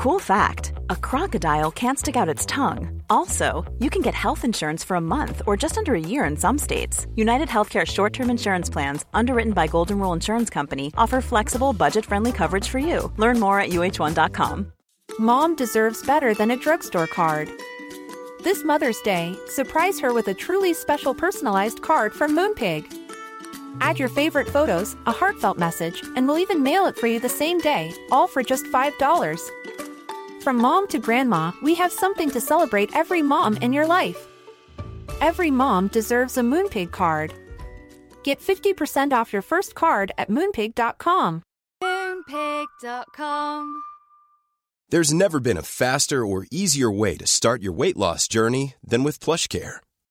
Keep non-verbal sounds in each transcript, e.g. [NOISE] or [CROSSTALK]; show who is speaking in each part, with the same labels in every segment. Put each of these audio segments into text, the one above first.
Speaker 1: Cool fact a crocodile can't stick out its tongue. Also, you can get health insurance for a month or just under a year in some states. United Healthcare short term insurance plans, underwritten by Golden Rule Insurance Company, offer flexible, budget friendly coverage for you. Learn more at uh1.com.
Speaker 2: Mom deserves better than a drugstore card. This Mother's Day, surprise her with a truly special personalized card from Moonpig. Add your favorite photos, a heartfelt message, and we'll even mail it for you the same day, all for just $5. From mom to grandma, we have something to celebrate every mom in your life. Every mom deserves a Moonpig card. Get 50% off your first card at moonpig.com.
Speaker 3: Moonpig.com.
Speaker 4: There's never been a faster or easier way to start your weight loss journey than with PlushCare.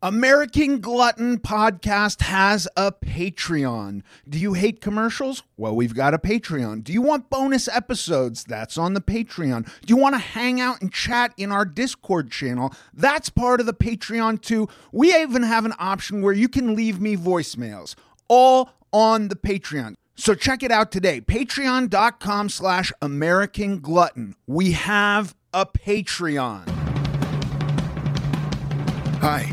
Speaker 5: American Glutton Podcast has a Patreon. Do you hate commercials? Well, we've got a Patreon. Do you want bonus episodes? That's on the Patreon. Do you want to hang out and chat in our Discord channel? That's part of the Patreon too. We even have an option where you can leave me voicemails, all on the Patreon. So check it out today. Patreon.com slash American Glutton. We have a Patreon.
Speaker 6: Hi,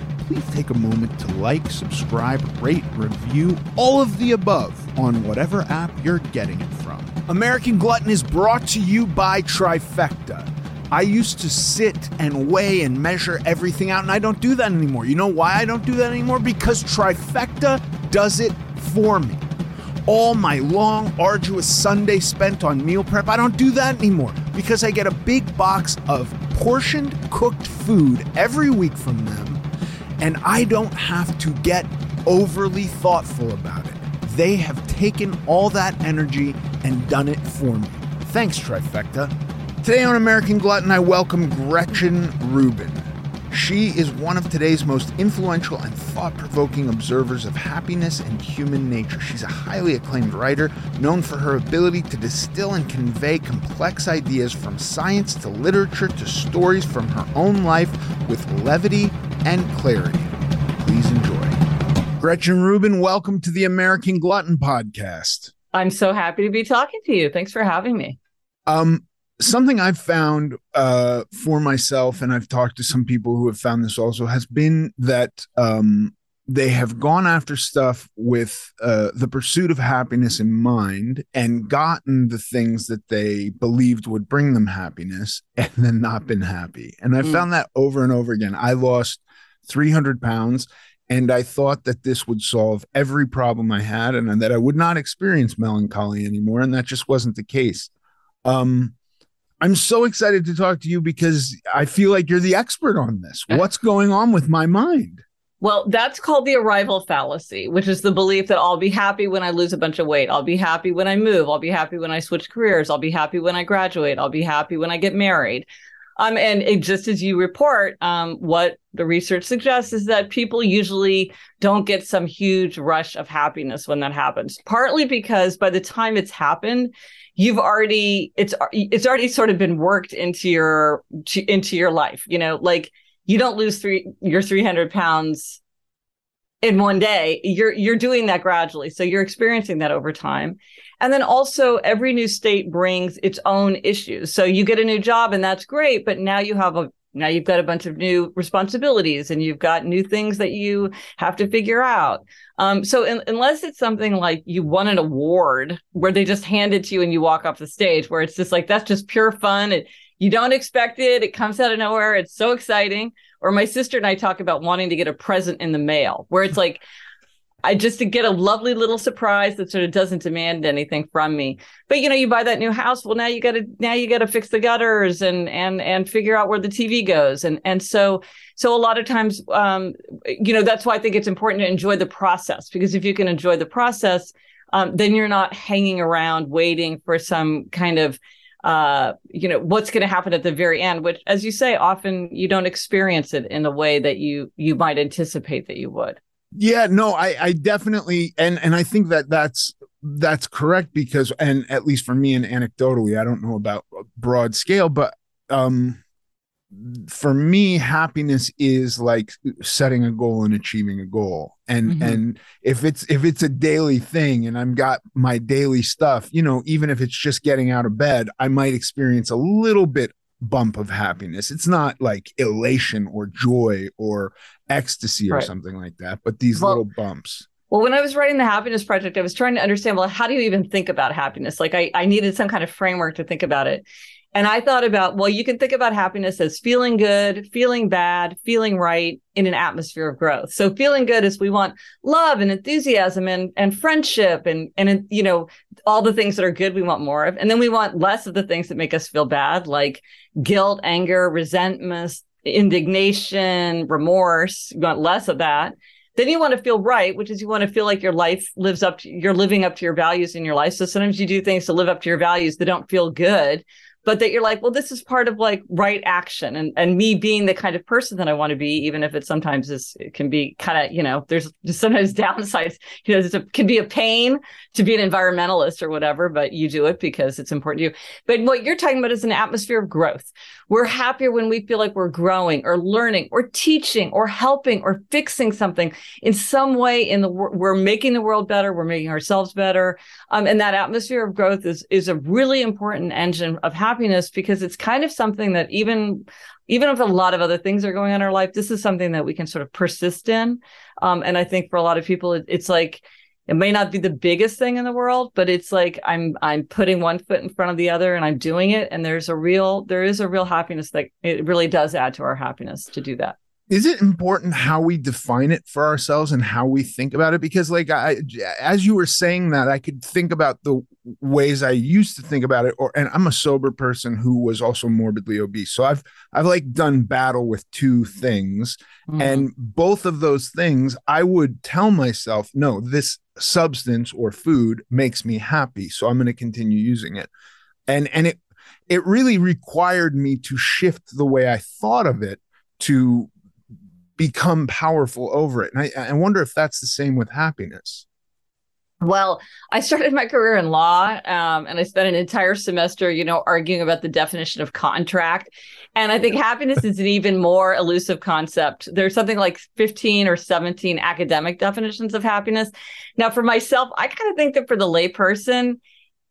Speaker 5: please take a moment to like, subscribe, rate, review, all of the above on whatever app you're getting it from. American Glutton is brought to you by Trifecta. I used to sit and weigh and measure everything out, and I don't do that anymore. You know why I don't do that anymore? Because Trifecta does it for me. All my long, arduous Sunday spent on meal prep, I don't do that anymore because I get a big box of portioned cooked food every week from them, and I don't have to get overly thoughtful about it. They have taken all that energy and done it for me. Thanks, Trifecta. Today on American Glutton, I welcome Gretchen Rubin. She is one of today's most influential and thought provoking observers of happiness and human nature. She's a highly acclaimed writer, known for her ability to distill and convey complex ideas from science to literature to stories from her own life with levity and clarity. Please enjoy. Gretchen Rubin, welcome to the American Glutton Podcast.
Speaker 7: I'm so happy to be talking to you. Thanks for having me.
Speaker 5: Um, something I've found uh, for myself, and I've talked to some people who have found this also, has been that um, they have gone after stuff with uh, the pursuit of happiness in mind and gotten the things that they believed would bring them happiness and then not been happy. And I
Speaker 7: Mm.
Speaker 5: found that over and over again. I lost 300 pounds and I thought that this would solve every problem I had and that I would not experience melancholy anymore. And that just wasn't the case. Um, I'm so excited to talk to you because I feel like you're the expert on this. What's going on with my mind?
Speaker 7: Well, that's called the arrival fallacy, which is the belief that I'll be happy when I lose a bunch of weight. I'll be happy when I move. I'll be happy when I switch careers. I'll be happy when I graduate. I'll be happy when I get married. Um, and it, just as you report, um, what the research suggests is that people usually don't get some huge rush of happiness when that happens. Partly because by the time it's happened, you've already it's it's already sort of been worked into your into your life. You know, like you don't lose three your 300 pounds in one day you're you're doing that gradually so you're experiencing that over time and then also every new state brings its own issues. So you get a new job and that's great but now you have a now you've got a bunch of new responsibilities and you've got new things that you have to figure out. Um, so in, unless it's something like you won an award where they just hand it to you and you walk off the stage where it's just like that's just pure fun. It, you don't expect it. It comes out of nowhere. It's so exciting. Or my sister and i talk about wanting to get a present in the mail where it's like I just to get a lovely little surprise that sort of doesn't demand anything from me. But you know, you buy that new house, well now you got to now you got to fix the gutters and and and figure out where the TV goes. And and so so a lot of times um you know, that's why I think it's important to enjoy the process because if you can enjoy the process, um, then you're not hanging around waiting for some kind of uh, you know what's going to happen at the very end which as you say often you don't experience it in a way that you you might anticipate that you would
Speaker 5: yeah, no, I, I definitely, and and I think that that's that's correct because, and at least for me, and anecdotally, I don't know about broad scale, but um, for me, happiness is like setting a goal and achieving a goal, and mm-hmm. and if it's if it's a daily thing, and I've got my daily stuff, you know, even if it's just getting out of bed, I might experience a little bit bump of happiness. It's not like elation or joy or ecstasy or right. something like that, but these well, little bumps.
Speaker 7: Well, when I was writing the happiness project, I was trying to understand, well, how do you even think about happiness? Like I, I needed some kind of framework to think about it. And I thought about, well, you can think about happiness as feeling good, feeling bad, feeling right in an atmosphere of growth. So feeling good is we want love and enthusiasm and, and friendship and, and, you know, all the things that are good, we want more of. And then we want less of the things that make us feel bad, like guilt, anger, resentment, indignation, remorse. You want less of that. Then you want to feel right, which is you want to feel like your life lives up to, you're living up to your values in your life. So sometimes you do things to live up to your values that don't feel good but that you're like, well, this is part of like right action and and me being the kind of person that I want to be, even if it sometimes is it can be kind of, you know, there's sometimes [LAUGHS] downsides, you know, it can be a pain to be an environmentalist or whatever, but you do it because it's important to you. But what you're talking about is an atmosphere of growth. We're happier when we feel like we're growing or learning or teaching or helping or fixing something in some way in the world. we're making the world better, we're making ourselves better. Um, and that atmosphere of growth is is a really important engine of happiness happiness because it's kind of something that even even if a lot of other things are going on in our life, this is something that we can sort of persist in. Um, and I think for a lot of people, it, it's like it may not be the biggest thing in the world, but it's like I'm I'm putting one foot in front of the other and I'm doing it. And there's a real there is a real happiness that it really does add to our happiness to do that
Speaker 5: is it important how we define it for ourselves and how we think about it? Because like i as you were saying that i could think about the ways i used to think about it or and i'm a sober person who was also morbidly obese. So i've i've like done battle with two things mm-hmm. and both of those things i would tell myself no this substance or food makes me happy so i'm going to continue using it. And and it it really required me to shift the way i thought of it to become powerful over it. And I, I wonder if that's the same with happiness.
Speaker 7: Well, I started my career in law, um, and I spent an entire semester, you know, arguing about the definition of contract. And I think happiness is an even more elusive concept. There's something like 15 or 17 academic definitions of happiness. Now, for myself, I kind of think that for the layperson,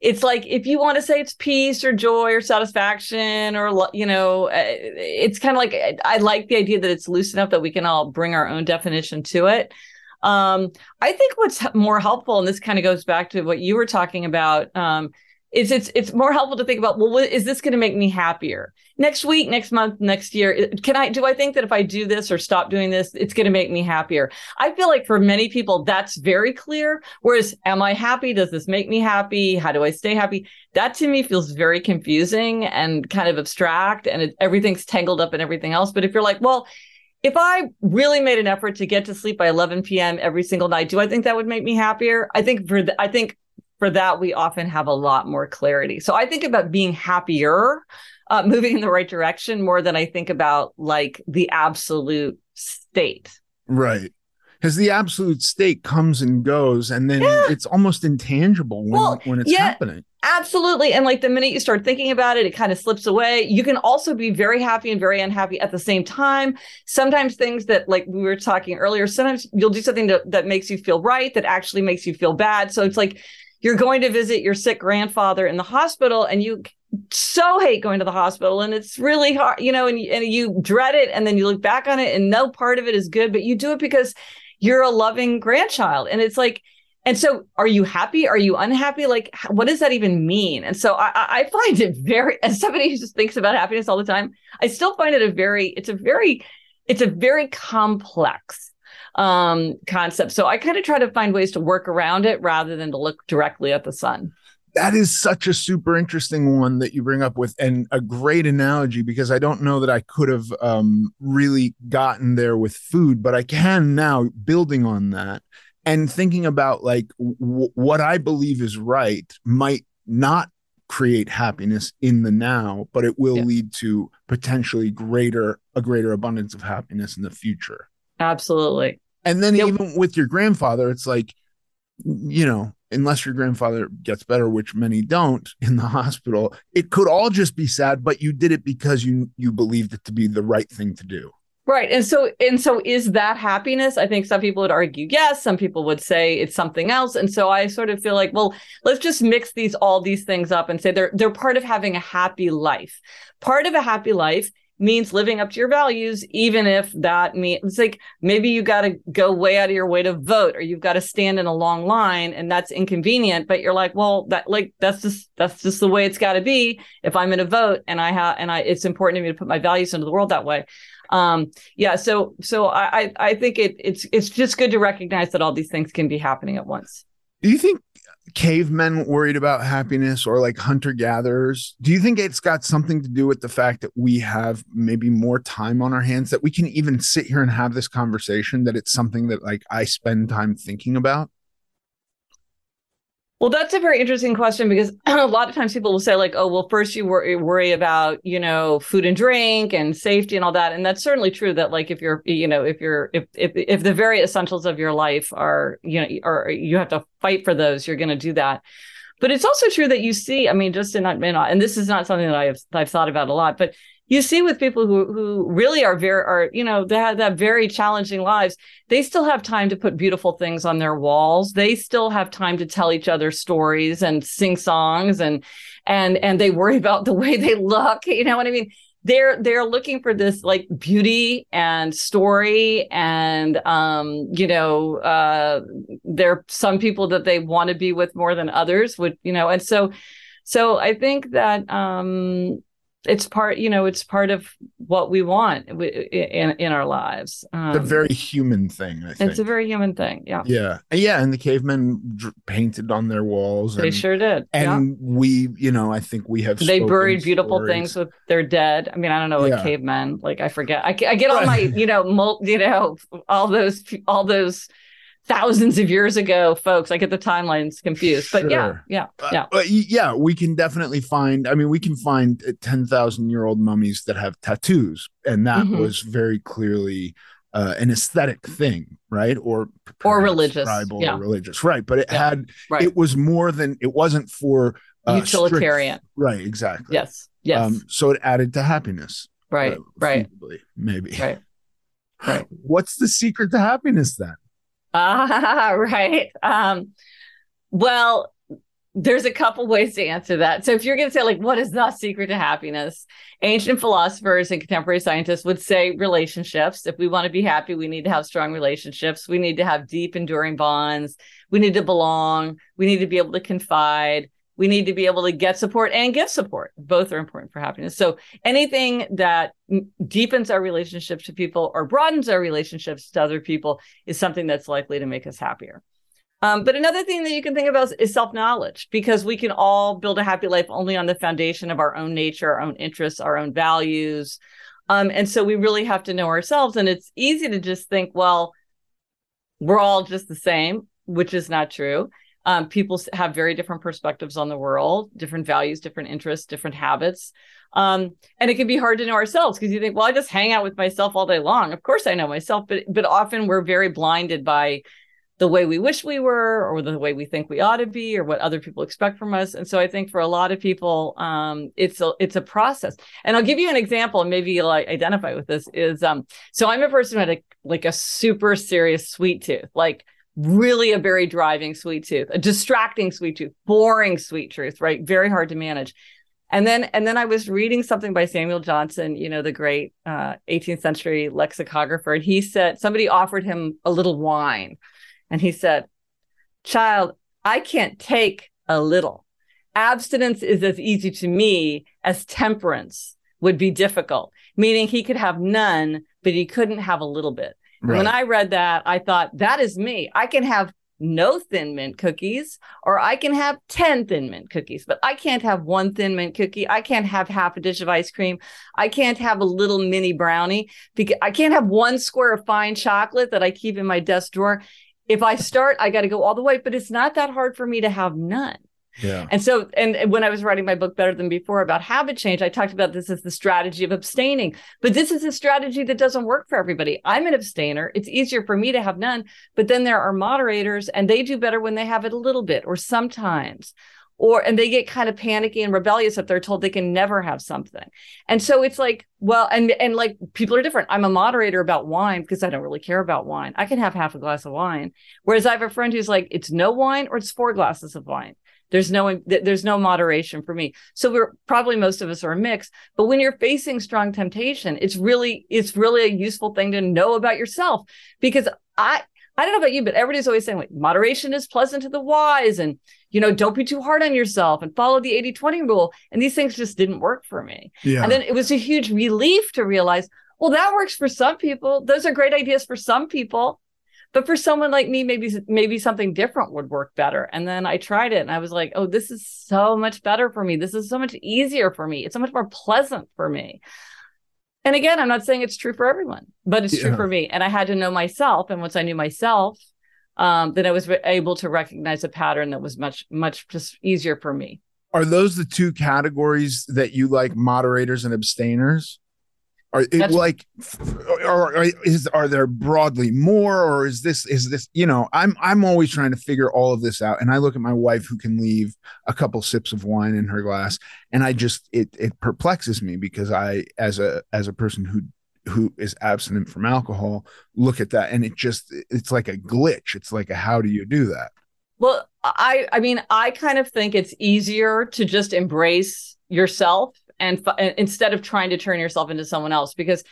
Speaker 7: it's like if you want to say it's peace or joy or satisfaction or you know uh, it's kind of like i like the idea that it's loose enough that we can all bring our own definition to it. Um, i think what's more helpful and this kind of goes back to what you were talking about um, is it's it's more helpful to think about well what, is this going to make me happier? Next week next month next year can i do i think that if i do this or stop doing this it's going to make me happier? I feel like for many people that's very clear. Whereas am i happy? Does this make me happy? How do i stay happy? That to me feels very confusing and kind of abstract and it, everything's tangled up in everything else. But if you're like well if I really made an effort to get to sleep by 11 p.m. every single night, do I think that would make me happier? I think for the, I think for that, we often have a lot more clarity. So I think about being happier, uh, moving in the right direction more than I think about like the absolute state.
Speaker 5: Right. Because the absolute state comes and goes, and then yeah. it's almost intangible when, well, when it's yeah, happening.
Speaker 7: Absolutely. And like the minute you start thinking about it, it kind of slips away. You can also be very happy and very unhappy at the same time. Sometimes things that, like we were talking earlier, sometimes you'll do something to, that makes you feel right that actually makes you feel bad. So it's like you're going to visit your sick grandfather in the hospital and you so hate going to the hospital and it's really hard you know and, and you dread it and then you look back on it and no part of it is good but you do it because you're a loving grandchild. And it's like and so are you happy? Are you unhappy? Like what does that even mean? And so i, I find it very as somebody who just thinks about happiness all the time i still find it a very it's a very it's a very complex um, concept. So I kind of try to find ways to work around it rather than to look directly at the sun
Speaker 5: that is such a super interesting one that you bring up with and a great analogy because i don't know that i could have um, really gotten there with food but i can now building on that and thinking about like w- what i believe is right might not create happiness in the now but it will yeah. lead to potentially greater a greater abundance of happiness in the future
Speaker 7: absolutely.
Speaker 5: And then yep. even with your grandfather it's like you know unless your grandfather gets better which many don't in the hospital it could all just be sad but you did it because you you believed it to be the right thing to do.
Speaker 7: Right. And so and so is that happiness? I think some people would argue yes. Some people would say it's something else. And so i sort of feel like well let's just mix these all these things up and say they're they're part of having a happy life. Part of a happy life means living up to your values, even if that means like maybe you got to go way out of your way to vote or you've got to stand in a long line and that's inconvenient. But you're like, well, that like that's just that's just the way it's got to be. If I'm in a vote and I have and I it's important to me to put my values into the world that way. Um, yeah, so so I I think it it's it's just good to recognize that all these things can be happening at once.
Speaker 5: Do you think cavemen worried about happiness or like hunter gatherers do you think it's got something to do with the fact that we have maybe more time on our hands that we can even sit here and have this conversation that it's something that like i spend time thinking about
Speaker 7: well, that's a very interesting question because [CLEARS THROAT] a lot of times people will say, like, oh, well, first you worry, about, you know, food and drink and safety and all that. And that's certainly true that, like, if you're, you know, if you're, if, if, if the very essentials of your life are, you know, or you have to fight for those, you're going to do that. But it's also true that you see, I mean, just in, in and this is not something that I've, I've thought about a lot, but you see with people who who really are very are you know they have that very challenging lives they still have time to put beautiful things on their walls. They still have time to tell each other stories and sing songs and and and they worry about the way they look you know what i mean? They're they're looking for this like beauty and story and um you know uh there are some people that they want to be with more than others would you know and so so i think that um it's part you know it's part of what we want in in our lives
Speaker 5: um, a very human thing I think.
Speaker 7: it's a very human thing yeah
Speaker 5: yeah yeah and the cavemen dr- painted on their walls
Speaker 7: they sure did
Speaker 5: and yeah. we you know i think we have
Speaker 7: they buried beautiful stories. things with their dead i mean i don't know what yeah. cavemen like i forget i, I get all my you know [LAUGHS] mul- you know all those all those thousands of years ago, folks. I get the timelines confused, but sure. yeah, yeah, yeah.
Speaker 5: Uh, yeah, we can definitely find. I mean, we can find uh, ten thousand year old mummies that have tattoos, and that mm-hmm. was very clearly uh, an aesthetic thing, right? Or
Speaker 7: or religious,
Speaker 5: tribal, yeah. or religious, right? But it yeah. had right. it was more than it wasn't for
Speaker 7: uh, utilitarian, strict,
Speaker 5: right? Exactly.
Speaker 7: Yes. Yes. Um,
Speaker 5: so it added to happiness,
Speaker 7: right? Uh, right.
Speaker 5: Maybe.
Speaker 7: Right. [LAUGHS] Right.
Speaker 5: What's the secret to happiness then?
Speaker 7: Ah, [LAUGHS] right. Um, well, there's a couple ways to answer that. So if you're going to say like what is the secret to happiness? Ancient philosophers and contemporary scientists would say relationships. If we want to be happy, we need to have strong relationships. We need to have deep enduring bonds. We need to belong. We need to be able to confide we need to be able to get support and give support. Both are important for happiness. So anything that deepens our relationships to people or broadens our relationships to other people is something that's likely to make us happier. Um, but another thing that you can think about is self knowledge, because we can all build a happy life only on the foundation of our own nature, our own interests, our own values. Um, and so we really have to know ourselves. And it's easy to just think, well, we're all just the same, which is not true. Um, people have very different perspectives on the world, different values, different interests, different habits. Um, and it can be hard to know ourselves because you think, well, I just hang out with myself all day long. Of course I know myself, but but often we're very blinded by the way we wish we were or the way we think we ought to be or what other people expect from us and so i think for a lot of people um, it's a it's a process and i'll give you an example and maybe you'll identify with this is um, so i'm a person who had a, like a super serious sweet tooth like really a very driving sweet tooth, a distracting sweet tooth, boring sweet tooth, right? Very hard to manage. And then and then I was reading something by Samuel Johnson, you know, the great uh, 18th century lexicographer, and he said somebody offered him a little wine, and he said, "Child, I can't take a little. Abstinence is as easy to me as temperance would be difficult." Meaning he could have none, but he couldn't have a little bit Right. When I read that, I thought, that is me. I can have no thin mint cookies, or I can have 10 thin mint cookies, but I can't have one thin mint cookie. I can't have half a dish of ice cream. I can't have a little mini brownie because I can't have one square of fine chocolate that I keep in my desk drawer. If I start, I got to go all the way, but it's not that hard for me to have none.
Speaker 5: Yeah.
Speaker 7: And so, and when I was writing my book Better Than Before about habit change, I talked about this as the strategy of abstaining. But this is a strategy that doesn't work for everybody. I'm an abstainer. It's easier for me to have none. But then there are moderators and they do better when they have it a little bit or sometimes. Or and they get kind of panicky and rebellious if they're told they can never have something. And so it's like, well, and and like people are different. I'm a moderator about wine because I don't really care about wine. I can have half a glass of wine. Whereas I have a friend who's like, it's no wine or it's four glasses of wine. There's no there's no moderation for me. So we're probably most of us are a mix. But when you're facing strong temptation, it's really it's really a useful thing to know about yourself because I I don't know about you, but everybody's always saying like moderation is pleasant to the wise and you know, don't be too hard on yourself and follow the 80-20 rule. And these things just didn't work for me.
Speaker 5: Yeah.
Speaker 7: And then it was a huge relief to realize, well, that works for some people. Those are great ideas for some people. But for someone like me, maybe maybe something different would work better. And then I tried it and I was like, oh, this is so much better for me. This is so much easier for me. It's so much more pleasant for me. And again, I'm not saying it's true for everyone, but it's yeah. true for me. And I had to know myself. And once I knew myself, um, then I was able to recognize a pattern that was much, much just easier for me.
Speaker 5: Are those the two categories that you like, moderators and abstainers? Are it like, or, or is are there broadly more, or is this is this? You know, I'm I'm always trying to figure all of this out, and I look at my wife who can leave a couple sips of wine in her glass, and I just it it perplexes me because I as a as a person who who is abstinent from alcohol look at that and it just it's like a glitch it's like a how do you do that
Speaker 7: well i i mean i kind of think it's easier to just embrace yourself and f- instead of trying to turn yourself into someone else because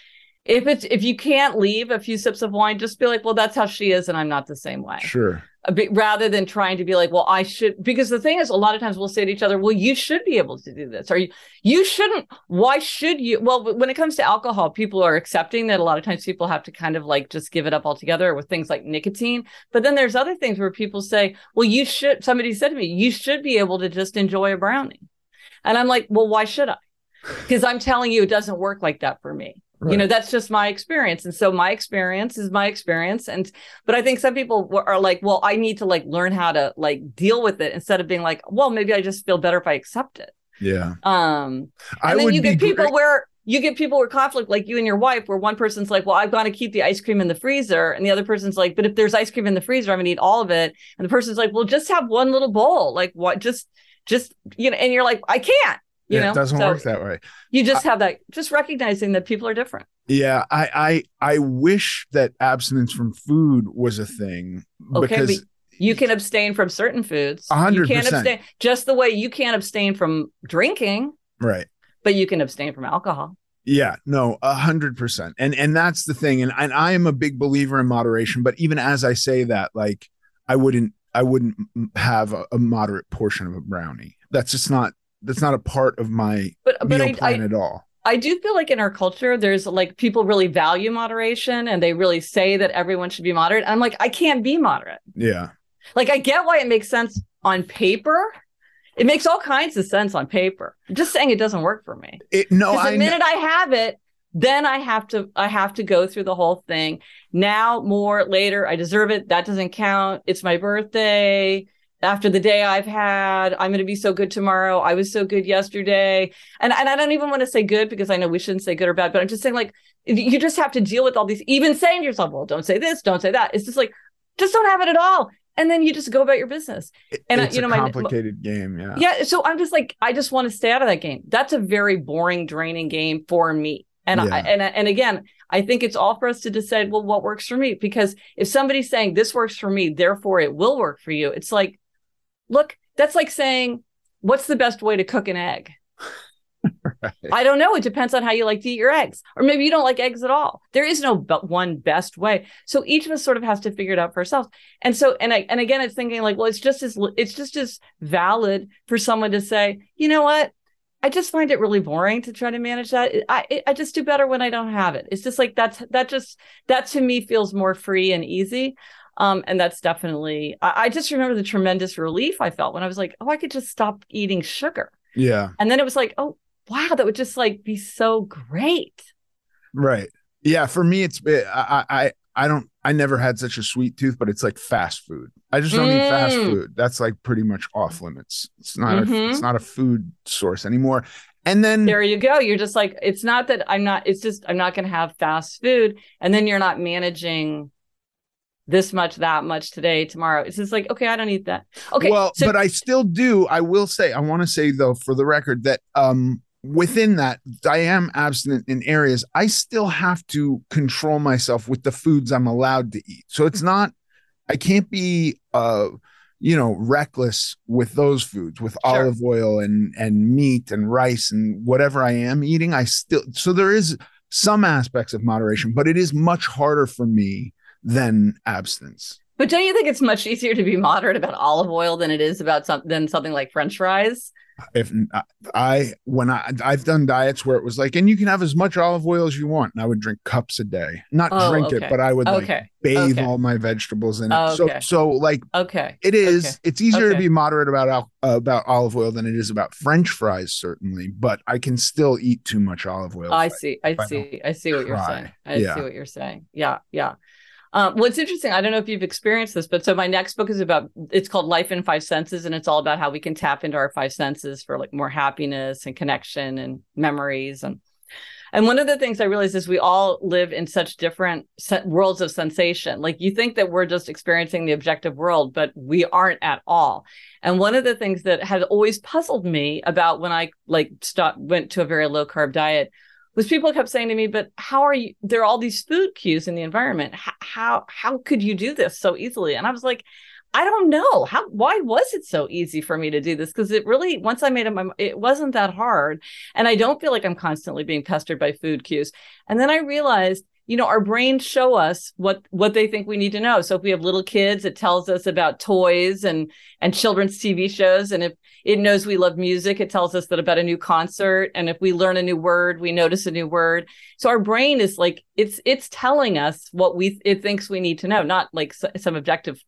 Speaker 7: if it's if you can't leave a few sips of wine just be like well that's how she is and i'm not the same way.
Speaker 5: Sure.
Speaker 7: Uh, Bit, rather than trying to be like well i should because the thing is a lot of times we'll say to each other well you should be able to do this or you you shouldn't why should you? Well when it comes to alcohol people are accepting that a lot of times people have to kind of like just give it up altogether with things like nicotine. But then there's other things where people say well you should somebody said to me you should be able to just enjoy a brownie. And i'm like well why should i because I'm telling you, it doesn't work like that for me. Right. You know, that's just my experience. And so my experience is my experience. And, but I think some people are like, well, I need to like learn how to like deal with it instead of being like, well, maybe I just feel better if I accept it.
Speaker 5: Yeah.
Speaker 7: Um, and I then you get people great. where, you get people where conflict like you and your wife where one person's like well i've got to keep the ice cream in the freezer and the other person's like but if there's ice cream in the freezer i'm gonna eat all of it and the person's like well just have one little bowl like what just just you know and you're like i can't you
Speaker 5: yeah,
Speaker 7: know,
Speaker 5: it doesn't so work that way.
Speaker 7: You just have that, just recognizing that people are different.
Speaker 5: Yeah, I I I wish that abstinence from food was a thing okay, because
Speaker 7: you can abstain from certain foods.
Speaker 5: hundred
Speaker 7: percent. abstain just the way you can't abstain from drinking.
Speaker 5: Right.
Speaker 7: But you can abstain from alcohol.
Speaker 5: Yeah, no, a hundred percent. And and that's the thing. And and I am a big believer in moderation. But even as I say that, like I wouldn't I wouldn't have a, a moderate portion of a brownie. That's just not that's not a part of my but, but meal I, plan I, at all.
Speaker 7: I do feel like in our culture, there's like people really value moderation and they really say that everyone should be moderate. I'm like, I can't be moderate.
Speaker 5: Yeah.
Speaker 7: Like I get why it makes sense on paper. It makes all kinds of sense on paper. I'm just saying it doesn't work for me.
Speaker 5: It, no,
Speaker 7: the I minute I have it, then I have to I have to go through the whole thing. Now, more later, I deserve it. That doesn't count. It's my birthday after the day I've had, I'm going to be so good tomorrow. I was so good yesterday. And, and I don't even want to say good because I know we shouldn't say good or bad, but I'm just saying, like, you just have to deal with all these, even saying to yourself, well, don't say this, don't say that. It's just like, just don't have it at all. And then you just go about your business. And
Speaker 5: it's
Speaker 7: you know,
Speaker 5: a complicated my, game. Yeah.
Speaker 7: Yeah. So I'm just like, I just want to stay out of that game. That's a very boring, draining game for me. And yeah. I, and and again, I think it's all for us to decide, well, what works for me? Because if somebody's saying this works for me, therefore it will work for you, it's like, look, that's like saying, what's the best way to cook an egg? [LAUGHS] right. I don't know. It depends on how you like to eat your eggs. Or maybe you don't like eggs at all. There is no but one best way. So each of us sort of has to figure it out for ourselves. And so, and I, and again, it's thinking like, well, it's just as, it's just as valid for someone to say, you know what? I just find it really boring to try to manage that. I I just do better when I don't have it. It's just like that's that just that to me feels more free and easy. Um, and that's definitely I, I just remember the tremendous relief I felt when I was like, oh, I could just stop eating sugar.
Speaker 5: Yeah.
Speaker 7: And then it was like, oh wow, that would just like be so great.
Speaker 5: Right. Yeah. For me, it's I I I don't I never had such a sweet tooth, but it's like fast food. I just don't mm. eat fast mm. food. That's like pretty much off limits. It's not mm-hmm. a, it's not a food source anymore. And then
Speaker 7: there you go. You're just like it's not that I'm not. It's just I'm not going to have fast food, and then you're not managing this much, that much today, tomorrow. It's just like okay, I don't eat that. Okay,
Speaker 5: well, so- but I still do. I will say, I want to say though, for the record, that um within that, I am abstinent in areas. I still have to control myself with the foods I'm allowed to eat. So it's not I can't be uh you know reckless with those foods with sure. olive oil and and meat and rice and whatever I am eating I still so there is some aspects of moderation but it is much harder for me than abstinence
Speaker 7: but don't you think it's much easier to be moderate about olive oil than it is about some, than something like french fries
Speaker 5: if I when I I've done diets where it was like, and you can have as much olive oil as you want, and I would drink cups a day, not oh, drink okay. it, but I would okay. like bathe okay. all my vegetables in it. Oh, so so like
Speaker 7: okay,
Speaker 5: it is. It's easier to be moderate about uh, about olive oil than it is about French fries, certainly. But I can still eat too much olive oil.
Speaker 7: I see. I, I see. I see what you're saying. I yeah. see what you're saying. Yeah, yeah. Um, what's interesting, I don't know if you've experienced this, but so my next book is about it's called Life in Five Senses, and it's all about how we can tap into our five senses for like more happiness and connection and memories. And and one of the things I realized is we all live in such different se- worlds of sensation. Like you think that we're just experiencing the objective world, but we aren't at all. And one of the things that had always puzzled me about when I like stopped went to a very low carb diet was people kept saying to me, but how are you? There are all these food cues in the environment. How, how, how could you do this so easily? And I was like, I don't know how. Why was it so easy for me to do this? Because it really, once I made it, my, it wasn't that hard, and I don't feel like I'm constantly being pestered by food cues. And then I realized you know our brains show us what what they think we need to know. So if we have little kids it tells us about toys and and children's tv shows. And if it knows we love music it tells us that about a new concert. And if we learn a new word we notice a new word. So our brain is like it's it's telling us what we it thinks we need to know not like some objective.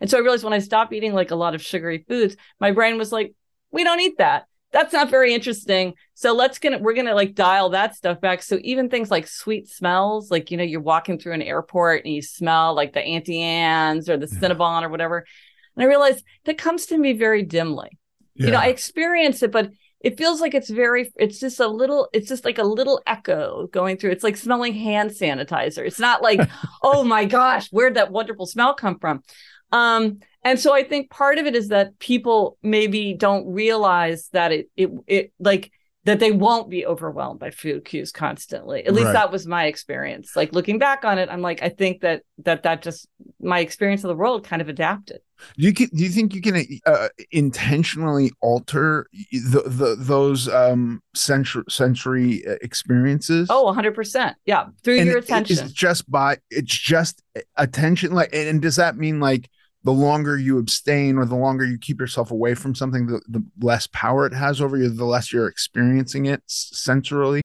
Speaker 7: And so i realized when i stopped eating like a lot of sugary foods my brain was like we don't eat that that's not very interesting. So let's gonna we're gonna like dial that stuff back. So even things like sweet smells, like you know, you're walking through an airport and you smell like the Auntie Anne's or the yeah. Cinnabon or whatever. And I realized that comes to me very dimly. Yeah. You know, I experience it, but it feels like it's very it's just a little it's just like a little echo going through it's like smelling hand sanitizer it's not like [LAUGHS] oh my gosh where'd that wonderful smell come from um and so I think part of it is that people maybe don't realize that it it it like that they won't be overwhelmed by food cues constantly. At least right. that was my experience. Like looking back on it, I'm like, I think that that that just my experience of the world kind of adapted.
Speaker 5: Do you do you think you can uh, intentionally alter the, the those um sensory sensory uh, experiences?
Speaker 7: Oh, 100 percent. Yeah, through and your attention.
Speaker 5: It's just by it's just attention. Like, and does that mean like? The longer you abstain or the longer you keep yourself away from something, the, the less power it has over you, the less you're experiencing it sensorily.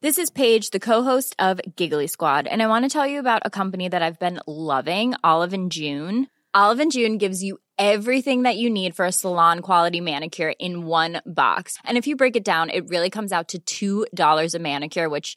Speaker 3: This is Paige, the co-host of Giggly Squad, and I want to tell you about a company that I've been loving, Olive and June. Olive and June gives you everything that you need for a salon quality manicure in one box. And if you break it down, it really comes out to $2 a manicure, which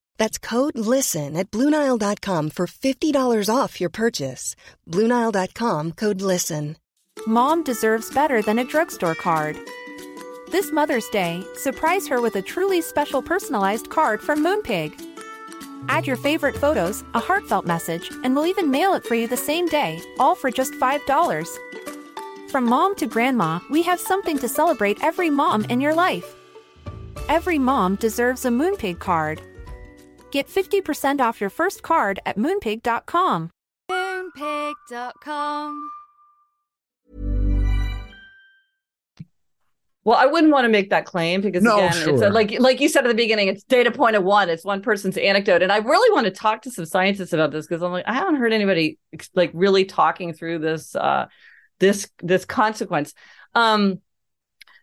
Speaker 8: That's code LISTEN at Bluenile.com for $50 off your purchase. Bluenile.com code LISTEN.
Speaker 2: Mom deserves better than a drugstore card. This Mother's Day, surprise her with a truly special personalized card from Moonpig. Add your favorite photos, a heartfelt message, and we'll even mail it for you the same day, all for just $5. From mom to grandma, we have something to celebrate every mom in your life. Every mom deserves a Moonpig card. Get 50% off your first card at moonpig.com.
Speaker 9: Moonpig.com.
Speaker 7: Well, I wouldn't want to make that claim because
Speaker 5: No,
Speaker 7: again, it's a,
Speaker 5: sure.
Speaker 7: like like you said at the beginning, it's data point of one. It's one person's anecdote, and I really want to talk to some scientists about this because I'm like I haven't heard anybody like really talking through this uh, this this consequence. Um,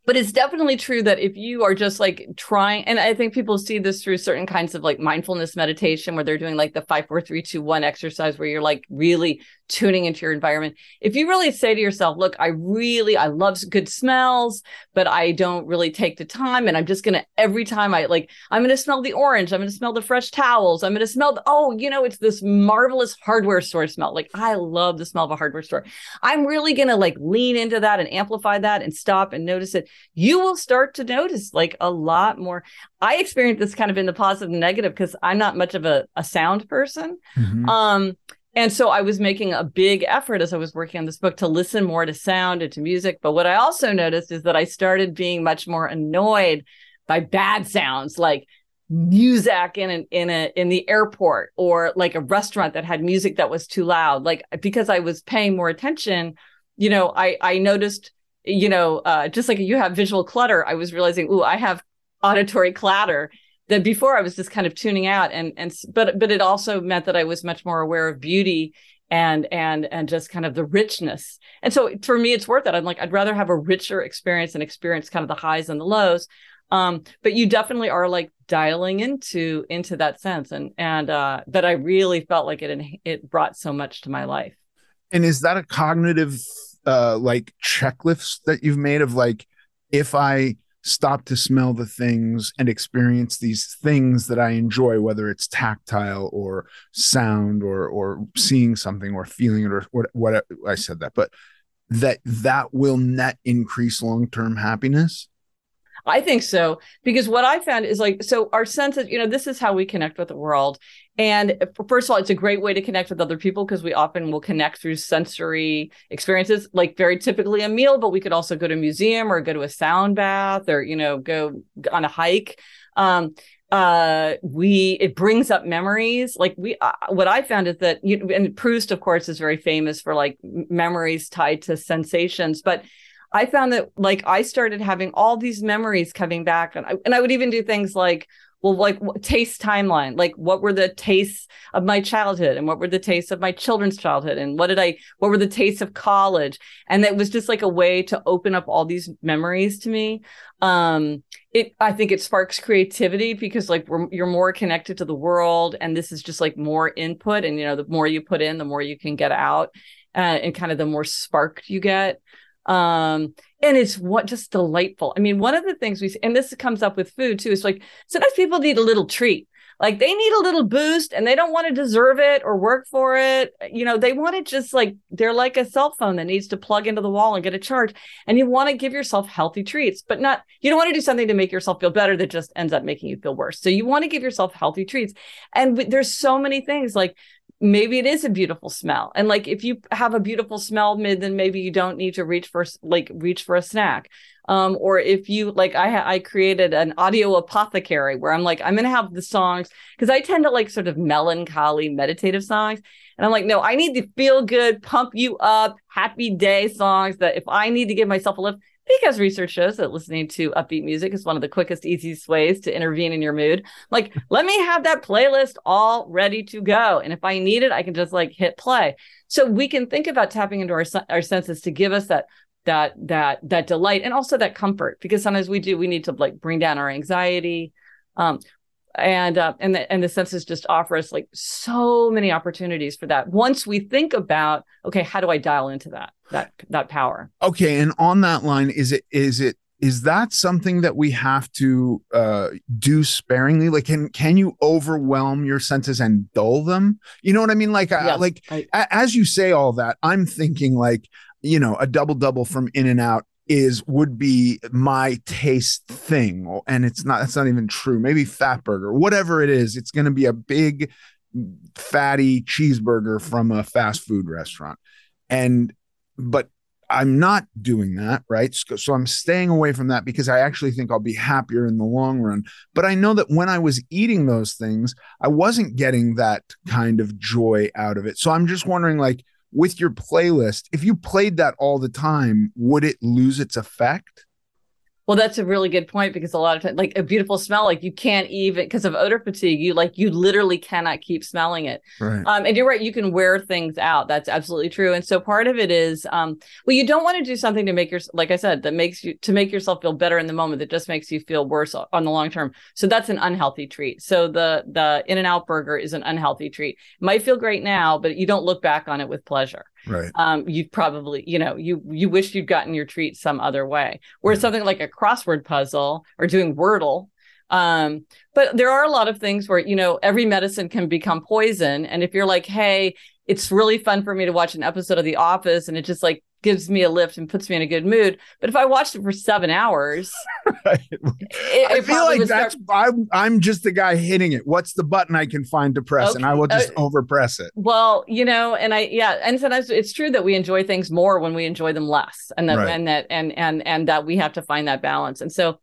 Speaker 7: but it's definitely true that if you are just like trying, and I think people see this through certain kinds of like mindfulness meditation where they're doing like the five, four, three, two, one exercise where you're like really tuning into your environment. If you really say to yourself, look, I really, I love good smells, but I don't really take the time. And I'm just going to, every time I like, I'm going to smell the orange. I'm going to smell the fresh towels. I'm going to smell, the, oh, you know, it's this marvelous hardware store smell. Like I love the smell of a hardware store. I'm really going to like lean into that and amplify that and stop and notice it. You will start to notice like a lot more. I experienced this kind of in the positive and negative because I'm not much of a, a sound person.
Speaker 5: Mhm.
Speaker 7: Um, and so I was making a big effort as I was working on this book to listen more to sound and to music. But what I also noticed is that I started being much more annoyed by bad sounds like music in an, in a in the airport or like a restaurant that had music that was too loud. Like because I was paying more attention, you know, I I noticed, you know, uh, just like you have visual clutter, I was realizing, ooh, I have auditory clatter that before I was just kind of tuning out and and but but it also meant that I was much more aware of beauty and and and just kind of the richness. And so for me it's worth it. I'm like I'd rather have a richer experience and experience kind of the highs and the lows. Um but you definitely are like dialing into into that sense and and uh that I really felt like it it brought so much to my life.
Speaker 5: And is that a cognitive uh like checklist that you've made of like if I stop to smell the things and experience these things that I enjoy, whether it's tactile or sound or or seeing something or feeling it or what what I said that, but that that will net increase long-term happiness.
Speaker 7: I think so because what I found is like so our sense senses, you know, this is how we connect with the world. And first of all, it's a great way to connect with other people because we often will connect through sensory experiences, like very typically a meal, but we could also go to a museum or go to a sound bath or, you know, go on a hike. Um, uh we it brings up memories like we uh, what i found is that you and proust of course is very famous for like memories tied to sensations but I found that like I started having all these memories coming back, and I, and I would even do things like, well, like taste timeline, like what were the tastes of my childhood, and what were the tastes of my children's childhood, and what did I, what were the tastes of college, and it was just like a way to open up all these memories to me. Um, it, I think it sparks creativity because like you're more connected to the world, and this is just like more input, and you know, the more you put in, the more you can get out, uh, and kind of the more sparked you get um and it's what just delightful. I mean one of the things we and this comes up with food too is like sometimes people need a little treat. Like they need a little boost and they don't want to deserve it or work for it. You know they want to just like they're like a cell phone that needs to plug into the wall and get a charge. And you want to give yourself healthy treats but not you don't want to do something to make yourself feel better that just ends up making you feel worse. So you want to give yourself healthy treats. And there's so many things like maybe it is a beautiful smell. And like if you have a beautiful smell mid then maybe you don't need to reach for like reach for a snack. Um or if you like i i created an audio apothecary where i'm like i'm gonna have the songs because i tend to like sort of melancholy meditative songs. And i'm like no i need the feel good pump you up happy day songs that if i need to give myself a lift because research shows that listening to upbeat music is one of the quickest, easiest ways to intervene in your mood. Like, let me have that playlist all ready to go. And if I need it, I can just like hit play. So we can think about tapping into our, our senses to give us that that that that delight and also that comfort because sometimes we do we need to like bring down our anxiety um and uh, and the, and the senses just offer us like so many opportunities for that once we think about okay how do i dial into that that that power
Speaker 5: Okay, and on that line, is it is it is that something that we have to uh, do sparingly? Like, can can you overwhelm your senses and dull them? You know what I mean? Like, yes, I, like I, as you say all that, I'm thinking like, you know, a double double from In-N-Out is would be my taste thing, and it's not. That's not even true. Maybe Fat Burger, whatever it is, it's going to be a big fatty cheeseburger from a fast food restaurant, and but I'm not doing that, right? So, so, I'm staying away from that because I actually think I'll be happier in the long run. But I know that when I was eating those things, I wasn't getting that kind of joy out of it. So I'm just wondering, like, with your playlist, if you played that all the time, would it lose its effect?
Speaker 7: Well, that's a really good point because a lot of times, like a beautiful smell, like you can't even because of odor fatigue, you like you literally cannot keep smelling it.
Speaker 5: Right.
Speaker 7: Um, and you're right, you can wear things out. That's absolutely true. And so part of it is, um, well, you don't want to do something to make your, like I said, that makes you to make yourself feel better in the moment. That just makes you feel worse on the long term. So that's an unhealthy treat. So the the In-N-Out burger is an unhealthy treat. It might feel great now, but you don't look back on it with pleasure
Speaker 5: right.
Speaker 7: Um you probably you know you you wish you'd gotten your treat some other way whereas something like a crossword puzzle or doing wordle. Um but there are a lot of things where you know every medicine can become poison. And if you're like hey it's really fun for me to watch an episode of the office and it just like gives me a lift and puts me in a good mood. But if I watched it for seven hours, [LAUGHS] right.
Speaker 5: it, I feel like that's start... I'm, I'm just the guy hitting it. What's the button I can find to press, okay. and I will just uh, overpress it.
Speaker 7: Well, you know, and I yeah, and sometimes it's true that we enjoy things more when we enjoy them less, and that right. and that and and and that we have to find that balance. And so,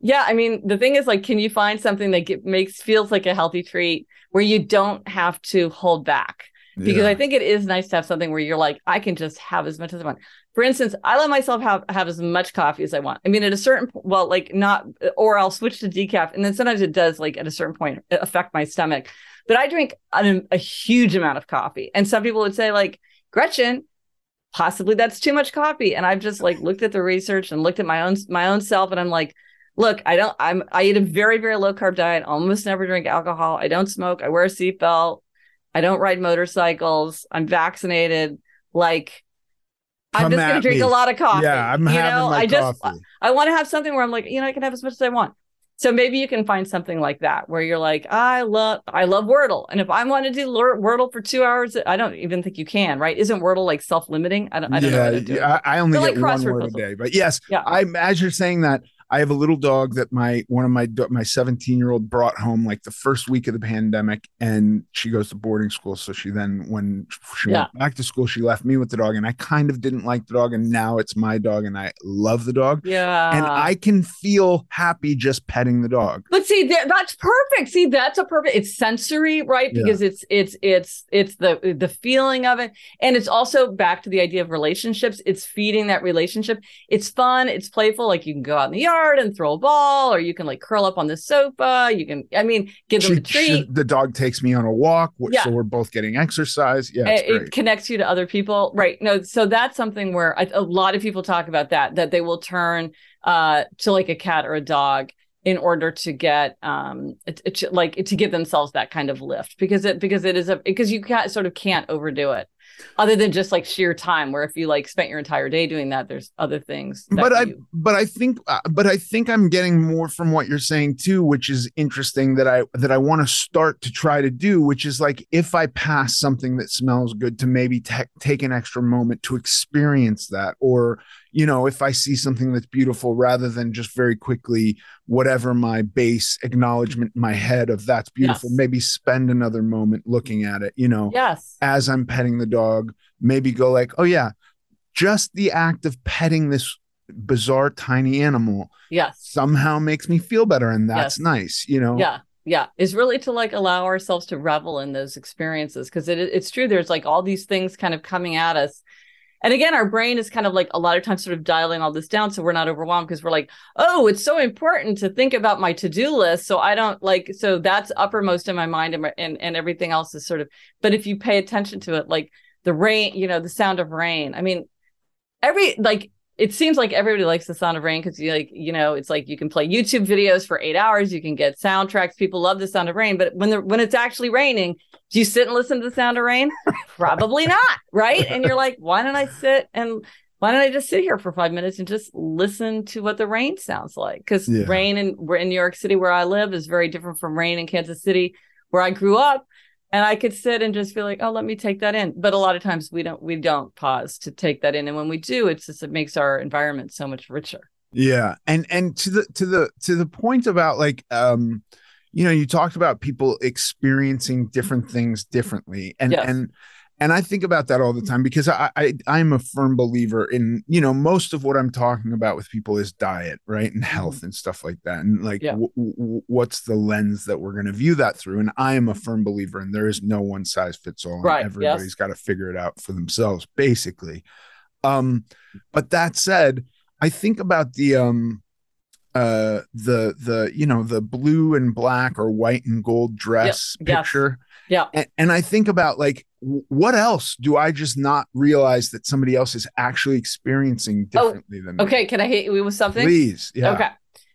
Speaker 7: yeah, I mean, the thing is, like, can you find something that get, makes feels like a healthy treat where you don't have to hold back? Because yeah. I think it is nice to have something where you're like, I can just have as much as I want. For instance, I let myself have have as much coffee as I want. I mean, at a certain well, like not, or I'll switch to decaf, and then sometimes it does like at a certain point affect my stomach. But I drink a, a huge amount of coffee, and some people would say like, Gretchen, possibly that's too much coffee. And I've just like looked at the research and looked at my own my own self, and I'm like, look, I don't. I'm I eat a very very low carb diet. Almost never drink alcohol. I don't smoke. I wear a seatbelt. I don't ride motorcycles. I'm vaccinated. Like Come I'm just gonna drink
Speaker 5: me.
Speaker 7: a lot of coffee.
Speaker 5: Yeah, I'm you having know, my
Speaker 7: I
Speaker 5: just
Speaker 7: coffee. I want to have something where I'm like, you know, I can have as much as I want. So maybe you can find something like that where you're like, I love, I love Wordle, and if I want to do Wordle for two hours, I don't even think you can, right? Isn't Wordle like self-limiting? I don't, I don't
Speaker 5: yeah,
Speaker 7: know. Do
Speaker 5: yeah, I only get like one word puzzle. a day, but yes, yeah. I as you're saying that, I have a little dog that my one of my my 17 year old brought home like the first week of the pandemic, and she goes to boarding school. So she then, when she yeah. went back to school, she left me with the dog, and I kind of didn't like the dog, and now it's my dog, and I love the dog.
Speaker 7: Yeah,
Speaker 5: and I can feel happy just petting the dog.
Speaker 7: But see, that, that's perfect. See, that's a perfect. It's sensory, right? Because yeah. it's it's it's it's the the feeling of it, and it's also back to the idea of relationships. It's feeding that relationship. It's fun. It's playful. Like you can go out in the yard yard and throw a ball, or you can like curl up on the sofa. You can, I mean, give them she, a treat. She,
Speaker 5: the dog takes me on a walk, yeah. so we're both getting exercise. Yeah,
Speaker 7: it, it, connects you to other people, right? No, so that's something where I, a lot of people talk about that that they will turn uh, to like a cat or a dog in order to get um it, it, like to give themselves that kind of lift because it because it is a because you can't sort of can't overdo it other than just like sheer time where if you like spent your entire day doing that there's other things
Speaker 5: but i
Speaker 7: you...
Speaker 5: but i think uh, but i think i'm getting more from what you're saying too which is interesting that i that i want to start to try to do which is like if i pass something that smells good to maybe te- take an extra moment to experience that or you know, if I see something that's beautiful, rather than just very quickly, whatever my base acknowledgement in my head of that's beautiful, yes. maybe spend another moment looking at it, you know,
Speaker 7: yes.
Speaker 5: as I'm petting the dog, maybe go like, oh, yeah, just the act of petting this bizarre tiny animal
Speaker 7: yes
Speaker 5: somehow makes me feel better and that's yes. nice you know
Speaker 7: yeah yeah is really to like allow ourselves to revel in those experiences because it, it's true there's like all these things kind of coming at us and again, our brain is kind of like a lot of times sort of dialing all this down so we're not overwhelmed because we're like, oh, it's so important to think about my to-do list. So I don't like so that's uppermost in my mind and and, and everything else is sort of but if you pay attention to it, like the rain, you know, the sound of rain. I mean, every like it seems like everybody likes the sound of rain because you like you know it's like you can play youtube videos for eight hours you can get soundtracks people love the sound of rain but when the when it's actually raining do you sit and listen to the sound of rain [LAUGHS] probably not right and you're like why don't i sit and why don't I just sit here for five minutes and just listen to what the rain sounds like? Because
Speaker 5: Yeah.
Speaker 7: rain in in New York City where I live is very different from rain in Kansas City where I grew up. And I could sit and just feel like, oh, let me take that in. But a lot of times we don't we don't pause to take that in. And when we do, it's just it makes our environment so much richer.
Speaker 5: Yeah, and and to the to the to the point about like um, you know, you talked about people experiencing different things differently, and
Speaker 7: Yes.
Speaker 5: and and I think about that all the time because I, I I'm a firm believer in you know most of what I'm talking about with people is diet, right, and health and stuff like that, and like
Speaker 7: Yeah.
Speaker 5: w- w- what's the lens that we're going to view that through, and I am a firm believer and there is no one size fits all, and
Speaker 7: Right, yes.
Speaker 5: Everybody's got to figure it out for themselves, basically. Um, but that said, I think about the um uh the the you know the blue and black or white and gold dress
Speaker 7: yes.
Speaker 5: picture
Speaker 7: Yeah.
Speaker 5: and, and i think about like what else do i just not realize that somebody else is actually experiencing
Speaker 7: Oh,
Speaker 5: differently than me
Speaker 7: Okay, can I hit you with something?
Speaker 5: please yeah
Speaker 7: Okay.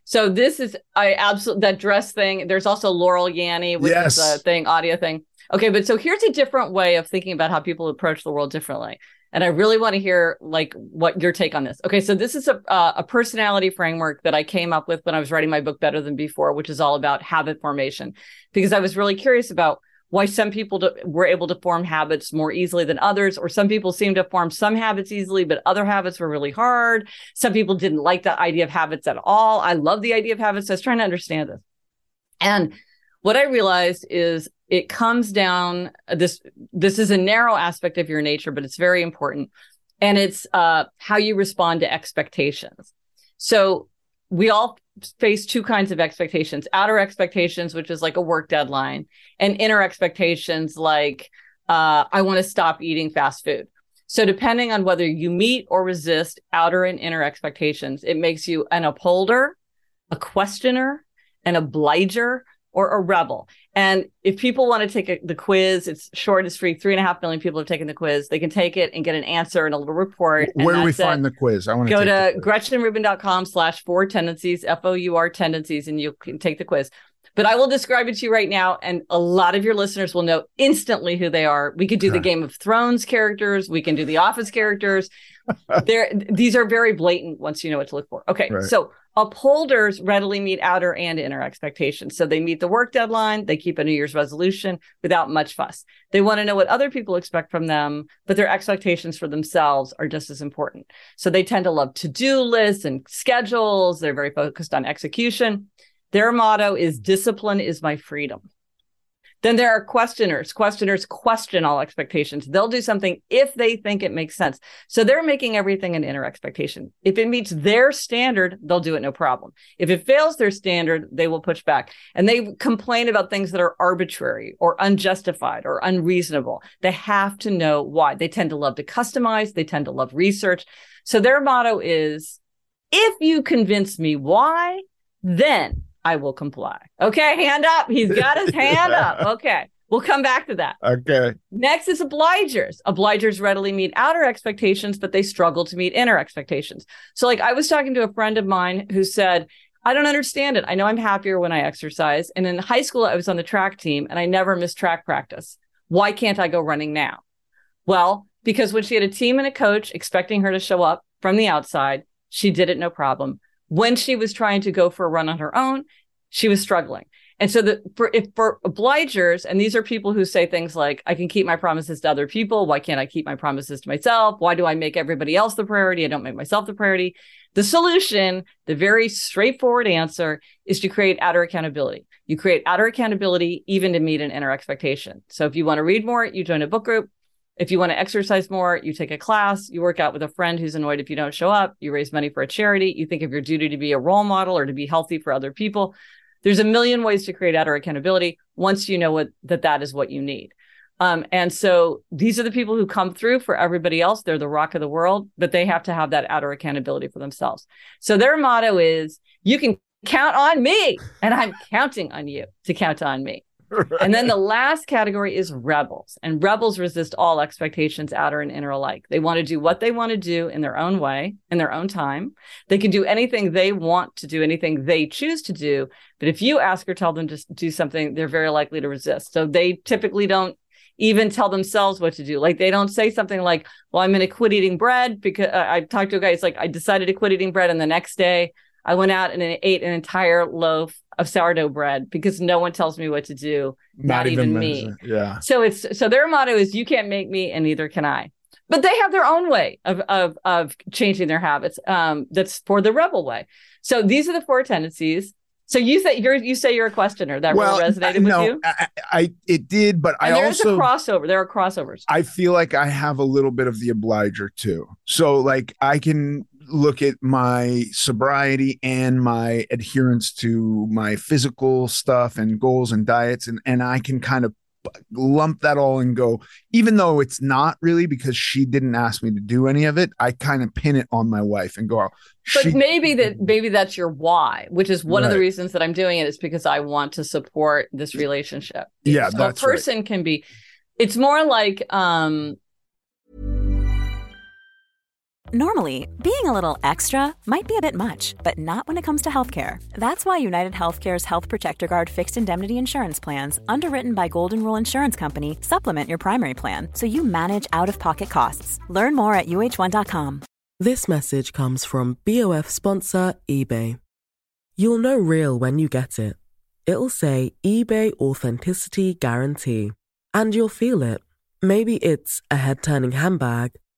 Speaker 7: So this is I absolutely that dress thing. There's also Laurel Yanny, which
Speaker 5: Yes.
Speaker 7: is a thing, audio thing. Okay, but so here's a different way of thinking about how people approach the world differently. And I really want to hear like what your take on this. Okay, so this is a uh, a personality framework that I came up with when I was writing my book Better Than Before, which is all about habit formation, because I was really curious about why some people do, were able to form habits more easily than others, or some people seem to form some habits easily, but other habits were really hard. Some people didn't like the idea of habits at all. I love the idea of habits. I was trying to understand this. And what I realized is it comes down this this is a narrow aspect of your nature, but it's very important. And it's uh, how you respond to expectations. So we all face two kinds of expectations outer expectations, which is like a work deadline, and inner expectations, like uh, I want to stop eating fast food. So, depending on whether you meet or resist outer and inner expectations, it makes you an upholder, a questioner, an obliger, or a rebel. And if people want to take a, the quiz, it's short, it's free. Three and a half million people have taken the quiz. They can take it and get an answer and a little report.
Speaker 5: where do we
Speaker 7: that's it
Speaker 5: find the quiz i want to go
Speaker 7: to gretchenrubin.com slash four tendencies f-o-u-r tendencies and you can take the quiz but i will describe it to you right now and a lot of your listeners will know instantly who they are we could do the game of thrones characters we can do the office characters there these are very blatant once you know what to look for. Okay
Speaker 5: Right.
Speaker 7: so upholders readily meet outer and inner expectations. So they meet the work deadline they keep a new year's resolution without much fuss. They want to know what other people expect from them but their expectations for themselves are just as important. So they tend to love to-do lists and schedules. They're very focused on execution. Their motto is discipline is my freedom then there are questioners. Questioners question all expectations. They'll do something if they think it makes sense. So they're making everything an inner expectation. If it meets their standard, they'll do it no problem. If it fails their standard, they will push back. And they complain about things that are arbitrary or unjustified or unreasonable. They have to know why. They tend to love to customize, they tend to love research. So their motto is if you convince me why, then I will comply. Okay, hand up. He's got his [LAUGHS] hand up. Okay, we'll come back to that.
Speaker 5: okay
Speaker 7: Next is obligers. Obligers readily meet outer expectations, but they struggle to meet inner expectations. So, like, I was talking to a friend of mine who said, I don't understand it. I know I'm happier when I exercise. And in high school, I was on the track team and I never missed track practice. Why can't I go running now? Well, because when she had a team and a coach expecting her to show up from the outside, she did it no problem. When she was trying to go for a run on her own, she was struggling. And so the for if for obligers, and these are people who say things like, I can keep my promises to other people. Why can't I keep my promises to myself? Why do I make everybody else the priority? I don't make myself the priority. The solution, the very straightforward answer is to create outer accountability. You create outer accountability even to meet an inner expectation. So if you want to read more, you join a book group. If you want to exercise more, you take a class, you work out with a friend who's annoyed if you don't show up, you raise money for a charity, you think of your duty to be a role model or to be healthy for other people. There's a million ways to create outer accountability once you know what that that is what you need. Um, and so these are the people who come through for everybody else. They're the rock of the world, but they have to have that outer accountability for themselves. So their motto is you can count on me, and I'm counting on you to count on me. [LAUGHS] And then the last category is rebels. And rebels resist all expectations, outer and inner alike. They want to do what they want to do in their own way, in their own time. They can do anything they want to do, anything they choose to do. But if you ask or tell them to do something, they're very likely to resist. So they typically don't even tell themselves what to do. Like they don't say something like, "Well, I'm going to quit eating bread," because uh, I talked to a guy. It's like I decided to quit eating bread, and the next day I went out and ate an entire loaf of sourdough bread because no one tells me what to do, not, not even, me.
Speaker 5: Yeah.
Speaker 7: So it's so their motto is, "You can't make me, and neither can I." But they have their own way of of of changing their habits. Um, that's for the rebel way. So these are the four tendencies. So you say you're you say you're a questioner that well, really resonated no, with you.
Speaker 5: I, I it did, but
Speaker 7: and
Speaker 5: I
Speaker 7: there's
Speaker 5: also
Speaker 7: a crossover. There are crossovers.
Speaker 5: I feel like I have a little bit of the obliger too. So like I can look at my sobriety and my adherence to my physical stuff and goals and diets and and I can kind of lump that all and go, even though it's not really because she didn't ask me to do any of it, I kind of pin it on my wife and go,
Speaker 7: but maybe that maybe that's your why, which is one right. of the reasons that I'm doing it is because I want to support this relationship.
Speaker 5: Yeah,
Speaker 7: so a person
Speaker 5: right.
Speaker 7: can be it's more like um
Speaker 1: Normally, being a little extra might be a bit much, but not when it comes to healthcare. That's why United Healthcare's Health Protector Guard fixed indemnity insurance plans, underwritten by Golden Rule Insurance Company, supplement your primary plan so you manage out of pocket costs. Learn more at uh1.com.
Speaker 9: This message comes from BOF sponsor eBay. You'll know real when you get it. It'll say eBay Authenticity Guarantee. And you'll feel it. Maybe it's a head turning handbag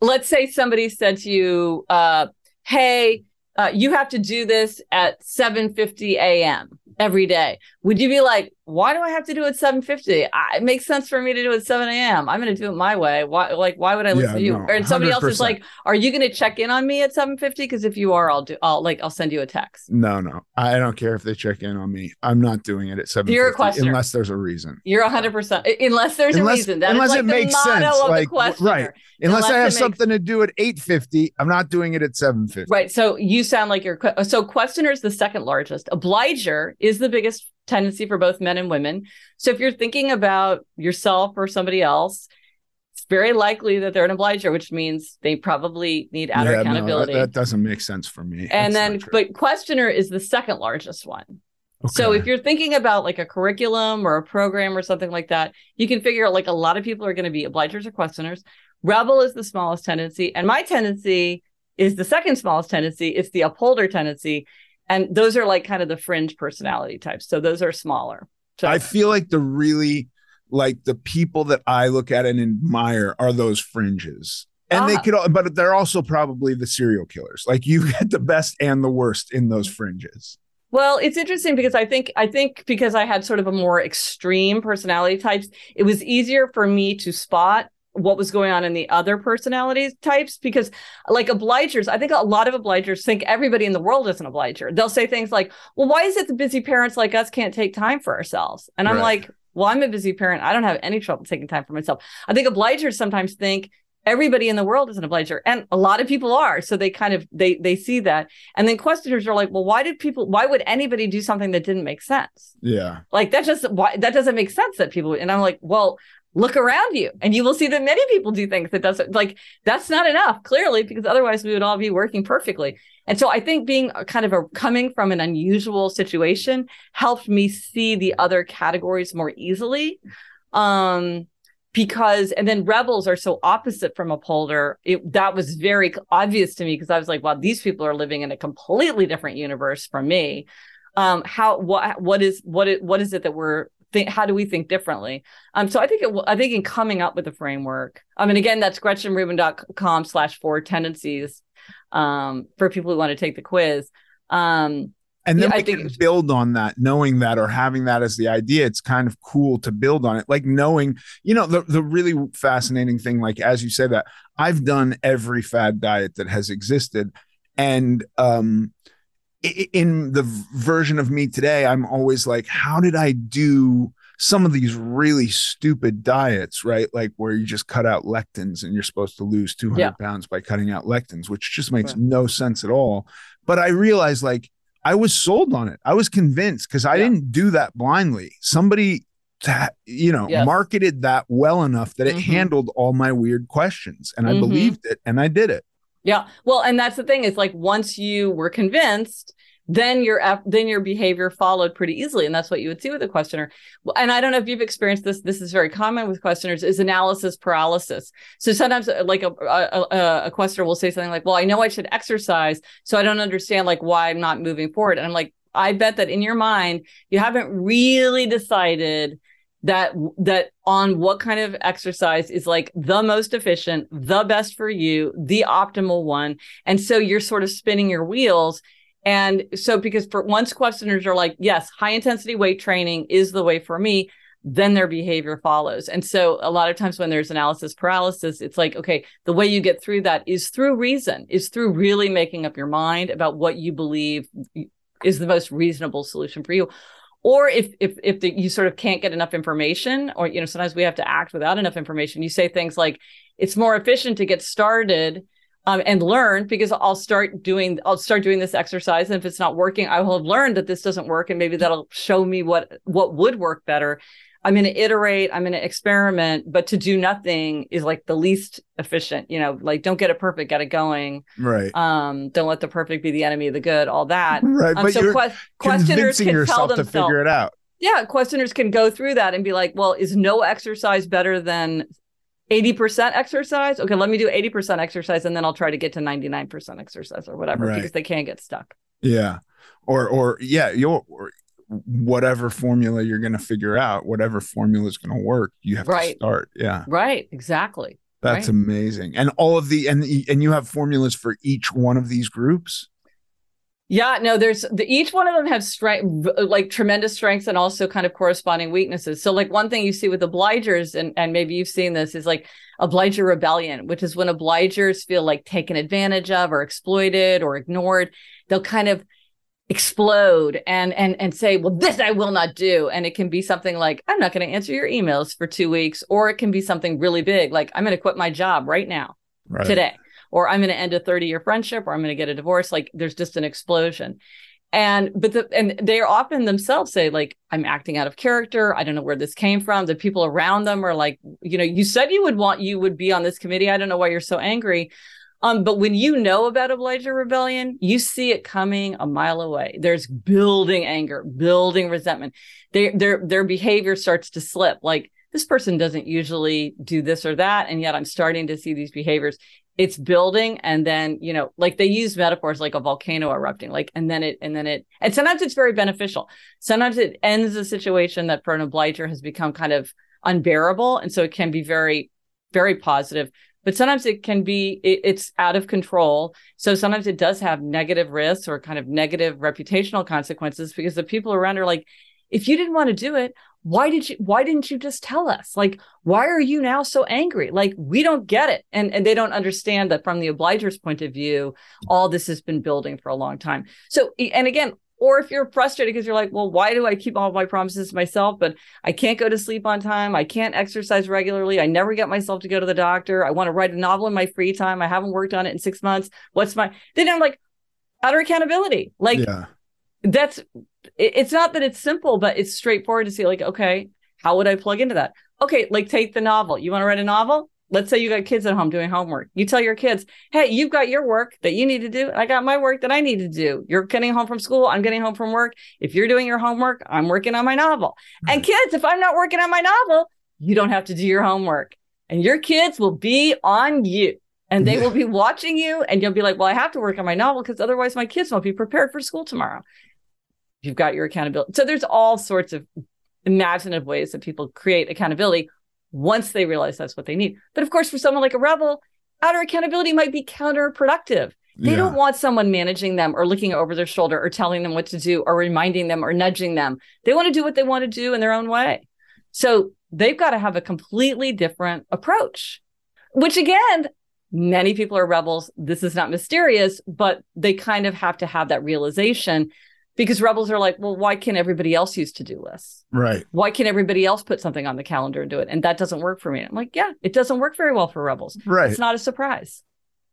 Speaker 7: let's say somebody said to you, uh, "Hey, uh, you have to do this at 7:50 a.m. every day." Would you be like, "Why do I have to do it 7:50? it makes sense for me to do it 7 a.m. I'm going to do it my way. Why? Like, why would I listen yeah, to you?" No, or somebody 100%. else is like, "Are you going to check in on me at 7:50? Because if you are, I'll do. I'll like, I'll send you a text."
Speaker 5: No, no, I don't care if they check in on me. I'm not doing it at 7:50
Speaker 7: You're a questioner.
Speaker 5: unless there's a reason.
Speaker 7: You're 100 percent unless there's unless, a reason. That unless like it makes sense. Like
Speaker 5: right. Unless, unless I have something to do at 8:50, I'm not doing it at 7:50.
Speaker 7: Right. So you sound like you're so questioner is the second largest. Obliger is the biggest tendency for both men and women. So if you're thinking about yourself or somebody else, it's very likely that they're an obliger, which means they probably need outer yeah, accountability.
Speaker 5: No, that, doesn't make sense for me.
Speaker 7: And That's then, but questioner is the second largest one. Okay. So if you're thinking about like a curriculum or a program or something like that, you can figure out like a lot of people are going to be obligers or questioners. Rebel is the smallest tendency. And my tendency is the second smallest tendency. It's the upholder tendency. And those are like kind of the fringe personality types. So those are smaller. So
Speaker 5: I feel like the really like the people that I look at and admire are those fringes. And ah. they could, but they're also probably the serial killers. Like you [LAUGHS] get the best and the worst in those fringes.
Speaker 7: Well, it's interesting because I think I think because I had sort of a more extreme personality types, it was easier for me to spot what was going on in the other personality types because like obligers i think a lot of obligers think everybody in the world is an obliger. They'll say things like well why is it the busy parents like us can't take time for ourselves? And i'm right. like well i'm a busy parent. I don't have any trouble taking time for myself. I think obligers sometimes think everybody in the world is an obliger and a lot of people are. So they kind of they they see that. And then questioners are like well why did people why would anybody do something that didn't make sense?
Speaker 5: Yeah.
Speaker 7: Like that just why that doesn't make sense that people and i'm like well look around you and you will see that many people do things that doesn't like that's not enough clearly because otherwise we would all be working perfectly. And so i think being kind of a coming from an unusual situation helped me see the other categories more easily. Um because and then rebels are so opposite from upholder. It that was very obvious to me because i was like wow these people are living in a completely different universe from me. Um how what what is what it what is it that we're think how do we think differently? Um so i think it i think in coming up with a framework i mean again that's gretchenrubin.com slash four tendencies um for people who want to take the quiz. Um
Speaker 5: and then
Speaker 7: yeah,
Speaker 5: we
Speaker 7: I think
Speaker 5: can build on that knowing that or having that as the idea. It's kind of cool to build on it. Like knowing you know the, the really fascinating thing like as you say that i've done every fad diet that has existed. And um in the version of me today i'm always like how did i do some of these really stupid diets right like where you just cut out lectins and you're supposed to lose 200
Speaker 7: Yeah.
Speaker 5: pounds by cutting out lectins which just makes
Speaker 7: Right.
Speaker 5: no sense at all but i realized like I was sold on it. I was convinced because I
Speaker 7: Yeah.
Speaker 5: didn't do that blindly. Somebody, ta- you know,
Speaker 7: Yes.
Speaker 5: marketed that well enough that it
Speaker 7: Mhm.
Speaker 5: handled all my weird questions, and I
Speaker 7: Mhm.
Speaker 5: believed it, and I did it.
Speaker 7: Yeah. Well, and that's the thing is like once you were convinced, then your then your behavior followed pretty easily, and that's what you would see with a questioner. And I don't know if you've experienced this. This is very common with questioners is analysis paralysis. So sometimes, uh, like a, a, a questioner will say something like, "Well, I know I should exercise, so I don't understand like why I'm not moving forward." And I'm like, I bet that in your mind you haven't really decided that that on what kind of exercise is like the most efficient, the best for you, the optimal one. And so you're sort of spinning your wheels. And so because for once questioners are like, yes, high intensity weight training is the way for me, then their behavior follows. And so a lot of times when there's analysis paralysis, it's like, okay, the way you get through that is through reason, is through really making up your mind about what you believe is the most reasonable solution for you or if if if the, you sort of can't get enough information or you know sometimes we have to act without enough information you say things like it's more efficient to get started um, and learn because i'll start doing i'll start doing this exercise and if it's not working i will have learned that this doesn't work and maybe that'll show me what what would work better i'm going to iterate i'm going to experiment but to do nothing is like the least efficient you know like don't get it perfect get it going
Speaker 5: Right.
Speaker 7: um don't let the perfect be the enemy of the good all that
Speaker 5: right.
Speaker 7: um,
Speaker 5: But
Speaker 7: so
Speaker 5: you're
Speaker 7: que- questioners can tell
Speaker 5: yourself to figure it out.
Speaker 7: yeah, questioners can go through that and be like, well, is no exercise better than 80% exercise? Okay, let me do 80% exercise and then I'll try to get to 99% exercise or whatever
Speaker 5: Right.
Speaker 7: because they can't get stuck.
Speaker 5: Yeah. Or or yeah, you or whatever formula you're going to figure out, whatever formula is going to work, you have to
Speaker 7: Right.
Speaker 5: start. Yeah.
Speaker 7: Right, exactly.
Speaker 5: That's
Speaker 7: Right.
Speaker 5: amazing. And all of the and and you have formulas for each one of these groups?
Speaker 7: Yeah, no, there's the, each one of them has strength, like tremendous strengths and also kind of corresponding weaknesses. So, like one thing you see with obligers, and and maybe you've seen this, is like obliger rebellion, which is when obligers feel like taken advantage of or exploited or ignored. They'll kind of explode and and and say, "Well, this I will not do," and it can be something like, "I'm not going to answer your emails for two weeks," or it can be something really big, like, "I'm going to quit my job right now."
Speaker 5: Right.
Speaker 7: today or i'm going to end a 30 year friendship or i'm going to get a divorce like there's just an explosion. And but the and they often themselves say like i'm acting out of character. I don't know where this came from. The people around them are like you know you said you would want you would be on this committee. I don't know why you're so angry um, but when you know about Obliger rebellion, you see it coming a mile away. There's building anger, building resentment. They, their their behavior starts to slip. Like this person doesn't usually do this or that, and yet I'm starting to see these behaviors. It's building, and then you know, like they use metaphors like a volcano erupting, like and then it and then it, and sometimes it's very beneficial. Sometimes it ends a situation that for an obliger has become kind of unbearable, and so it can be very, very positive but sometimes it can be it, it's out of control. So sometimes it does have negative risks or kind of negative reputational consequences because the people around are like if you didn't want to do it why did you why didn't you just tell us? Like why are you now so angry? Like we don't get it. And and they don't understand that from the obliger's point of view all this has been building for a long time. So and again or if you're frustrated because you're like, well, why do I keep all my promises to myself, but I can't go to sleep on time? I can't exercise regularly. I never get myself to go to the doctor. I want to write a novel in my free time. I haven't worked on it in six months. What's my, then I'm like, utter accountability. Like,
Speaker 5: yeah.
Speaker 7: that's, it, it's not that it's simple, but it's straightforward to see, like, okay, how would I plug into that? Okay, like take the novel. You want to write a novel? Let's say you got kids at home doing homework. You tell your kids, hey, you've got your work that you need to do. I got my work that I need to do. You're getting home from school. I'm getting home from work. If you're doing your homework, I'm working on my novel. Mm-hmm. And kids, if I'm not working on my novel, you don't have to do your homework. And your kids will be on you and they will be [LAUGHS] watching you. And you'll be like, well, I have to work on my novel because otherwise my kids won't be prepared for school tomorrow. You've got your accountability. So there's all sorts of imaginative ways that people create accountability once they realize that's what they need. But of course, for someone like a rebel, outer accountability might be counterproductive. They yeah. don't want someone managing them or looking over their shoulder or telling them what to do or reminding them or nudging them. They want to do what they want to do in their own way. So they've got to have a completely different approach, which again, many people are rebels. This is not mysterious, but they kind of have to have that realization because rebels are like, well, why can't everybody else use to do lists?
Speaker 5: Right.
Speaker 7: Why can't everybody else put something on the calendar and do it? And that doesn't work for me. I'm like, yeah, it doesn't work very well for rebels.
Speaker 5: Right.
Speaker 7: It's not a surprise.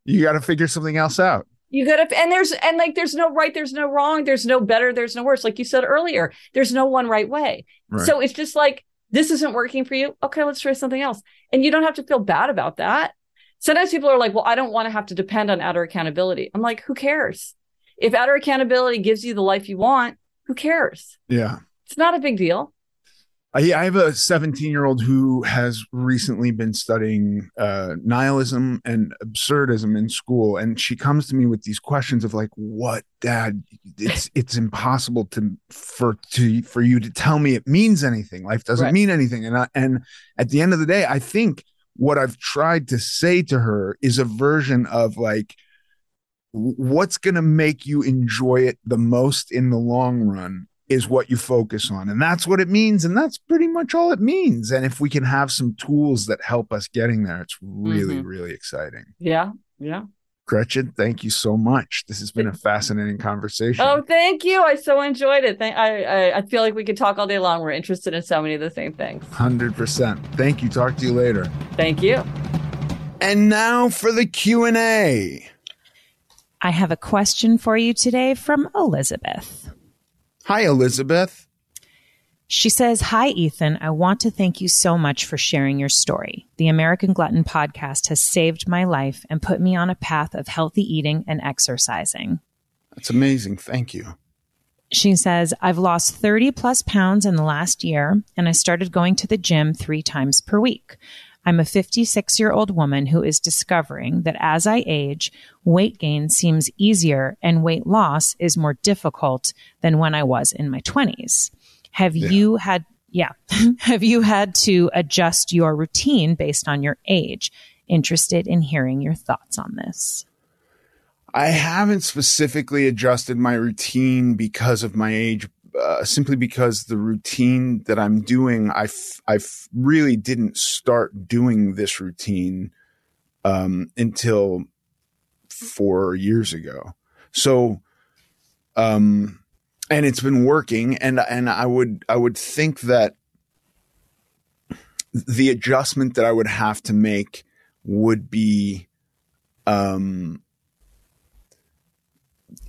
Speaker 5: You got to figure something else out.
Speaker 7: You got to, and there's, and like, there's no right, there's no wrong, there's no better, there's no worse. Like you said earlier, there's no one right way. Right. So it's just like, this isn't working for you. Okay, let's try something else. And you don't have to feel bad about that. Sometimes people are like, well, I don't want to have to depend on outer accountability. I'm like, who cares? If outer accountability gives you the life you want, who cares?
Speaker 5: Yeah.
Speaker 7: It's not a big deal.
Speaker 5: I, I have a 17 year old who has recently been studying uh, nihilism and absurdism in school, and she comes to me with these questions of like, "What, Dad? It's [LAUGHS] it's impossible to for to for you to tell me it means anything. Life doesn't right. mean anything." And I, and at the end of the day, I think what I've tried to say to her is a version of like, what's going to make you enjoy it the most in the long run is what you focus on. And that's what it means. And that's pretty much all it means. And if we can have some tools that help us getting there, it's really, mm-hmm. really exciting.
Speaker 7: Yeah. Yeah.
Speaker 5: Gretchen, thank you so much. This has been a fascinating conversation.
Speaker 7: Oh, thank you. I so enjoyed it. Thank, I, I, I feel like we could talk all day long. We're interested in so many of the same things.
Speaker 5: 100%. Thank you. Talk to you later.
Speaker 7: Thank you.
Speaker 5: And now for the Q&A.
Speaker 10: I have a question for you today from Elizabeth.
Speaker 5: Hi, Elizabeth.
Speaker 10: She says, Hi, Ethan. I want to thank you so much for sharing your story. The American Glutton podcast has saved my life and put me on a path of healthy eating and exercising.
Speaker 5: That's amazing. Thank you.
Speaker 10: She says, I've lost 30 plus pounds in the last year, and I started going to the gym three times per week. I'm a 56 year old woman who is discovering that as I age, weight gain seems easier and weight loss is more difficult than when I was in my 20s. Have yeah. you had, yeah, [LAUGHS] have you had to adjust your routine based on your age? Interested in hearing your thoughts on this.
Speaker 5: I haven't specifically adjusted my routine because of my age, uh, simply because the routine that I'm doing, I, really didn't start doing this routine um, until four years ago. So, um, and it's been working, and and I would I would think that the adjustment that I would have to make would be, um,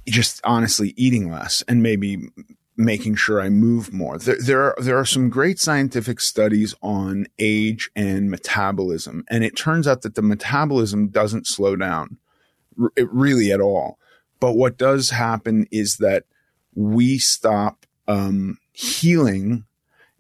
Speaker 5: just honestly eating less and maybe making sure I move more. There, there are, there are some great scientific studies on age and metabolism. And it turns out that the metabolism doesn't slow down r- really at all. But what does happen is that we stop, um, healing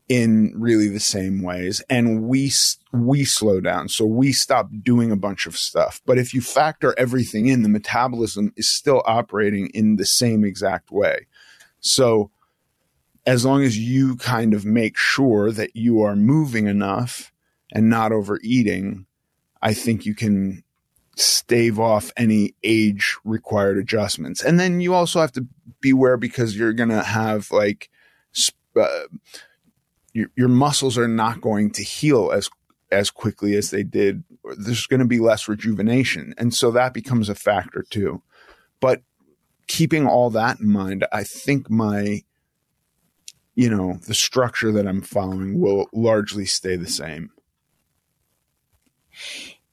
Speaker 5: in really the same ways and we we slow down so we stop doing a bunch of stuff but if you factor everything in the metabolism is still operating in the same exact way so as long as you kind of make sure that you are moving enough and not overeating, I think you can stave off any age required adjustments. And then you also have to beware because you're going to have like, uh, your, your muscles are not going to heal as as quickly as they did. There's going to be less rejuvenation. And so that becomes a factor too. But keeping all that in mind, I think my you know, the structure that I'm following will largely stay the same.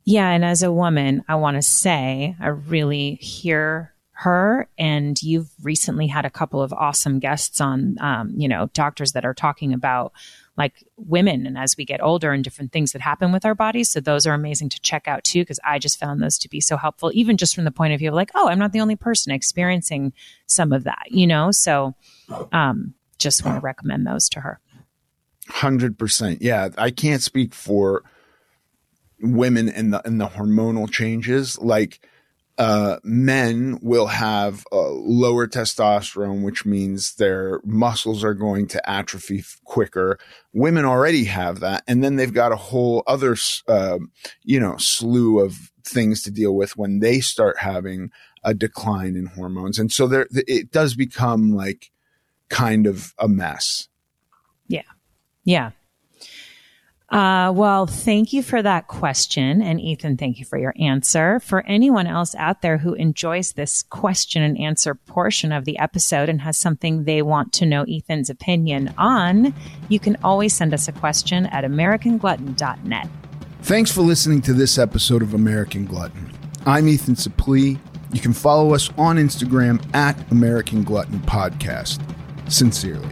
Speaker 10: Yeah. And as a woman, I want to say I really hear her. And you've recently had a couple of awesome guests on, um, you know, doctors that are talking about like women and as we get older and different things that happen with our bodies. So those are amazing to check out too, because I just found those to be so helpful, even just from the point of view of like, oh, I'm not the only person experiencing some of that, you know? So, um, just want to recommend those to her.
Speaker 5: 100%. Yeah. I can't speak for women and the, and the hormonal changes. Like uh, men will have lower testosterone, which means their muscles are going to atrophy quicker. Women already have that. And then they've got a whole other, uh, you know, slew of things to deal with when they start having a decline in hormones. And so there, it does become like kind of a mess.
Speaker 10: Yeah. Yeah. Uh, well, thank you for that question. And Ethan, thank you for your answer. For anyone else out there who enjoys this question and answer portion of the episode and has something they want to know Ethan's opinion on, you can always send us a question at AmericanGlutton.net.
Speaker 5: Thanks for listening to this episode of American Glutton. I'm Ethan Suplee. You can follow us on Instagram at American Glutton Podcast. Sincerely.